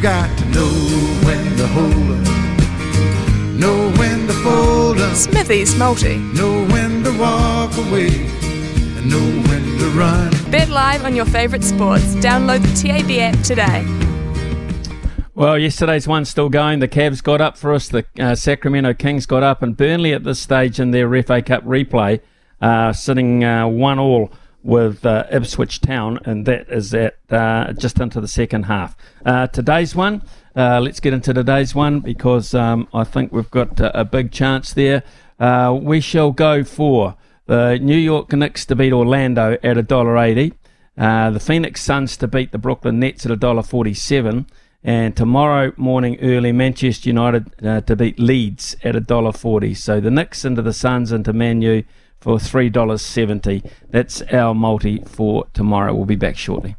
You got to know when to hold 'em, know when to fold 'em, Smithy's Multi. know when to walk away, and know when to run. Bet live on your favourite sports. Download the TAB app today. Well, yesterday's one still going. The Cavs got up for us. The uh, Sacramento Kings got up, and Burnley at this stage in their FA Cup replay, uh, sitting uh, one all with uh, Ipswich Town, and that is at uh, just into the second half. Uh, today's one. Uh, let's get into today's one because um, I think we've got uh, a big chance there. Uh, we shall go for the New York Knicks to beat Orlando at a dollar eighty. The Phoenix Suns to beat the Brooklyn Nets at a dollar forty-seven, and tomorrow morning early Manchester United to beat Leeds at a dollar forty. So the Knicks into the Suns into Manu for three dollars seventy. That's our multi for tomorrow. We'll be back shortly.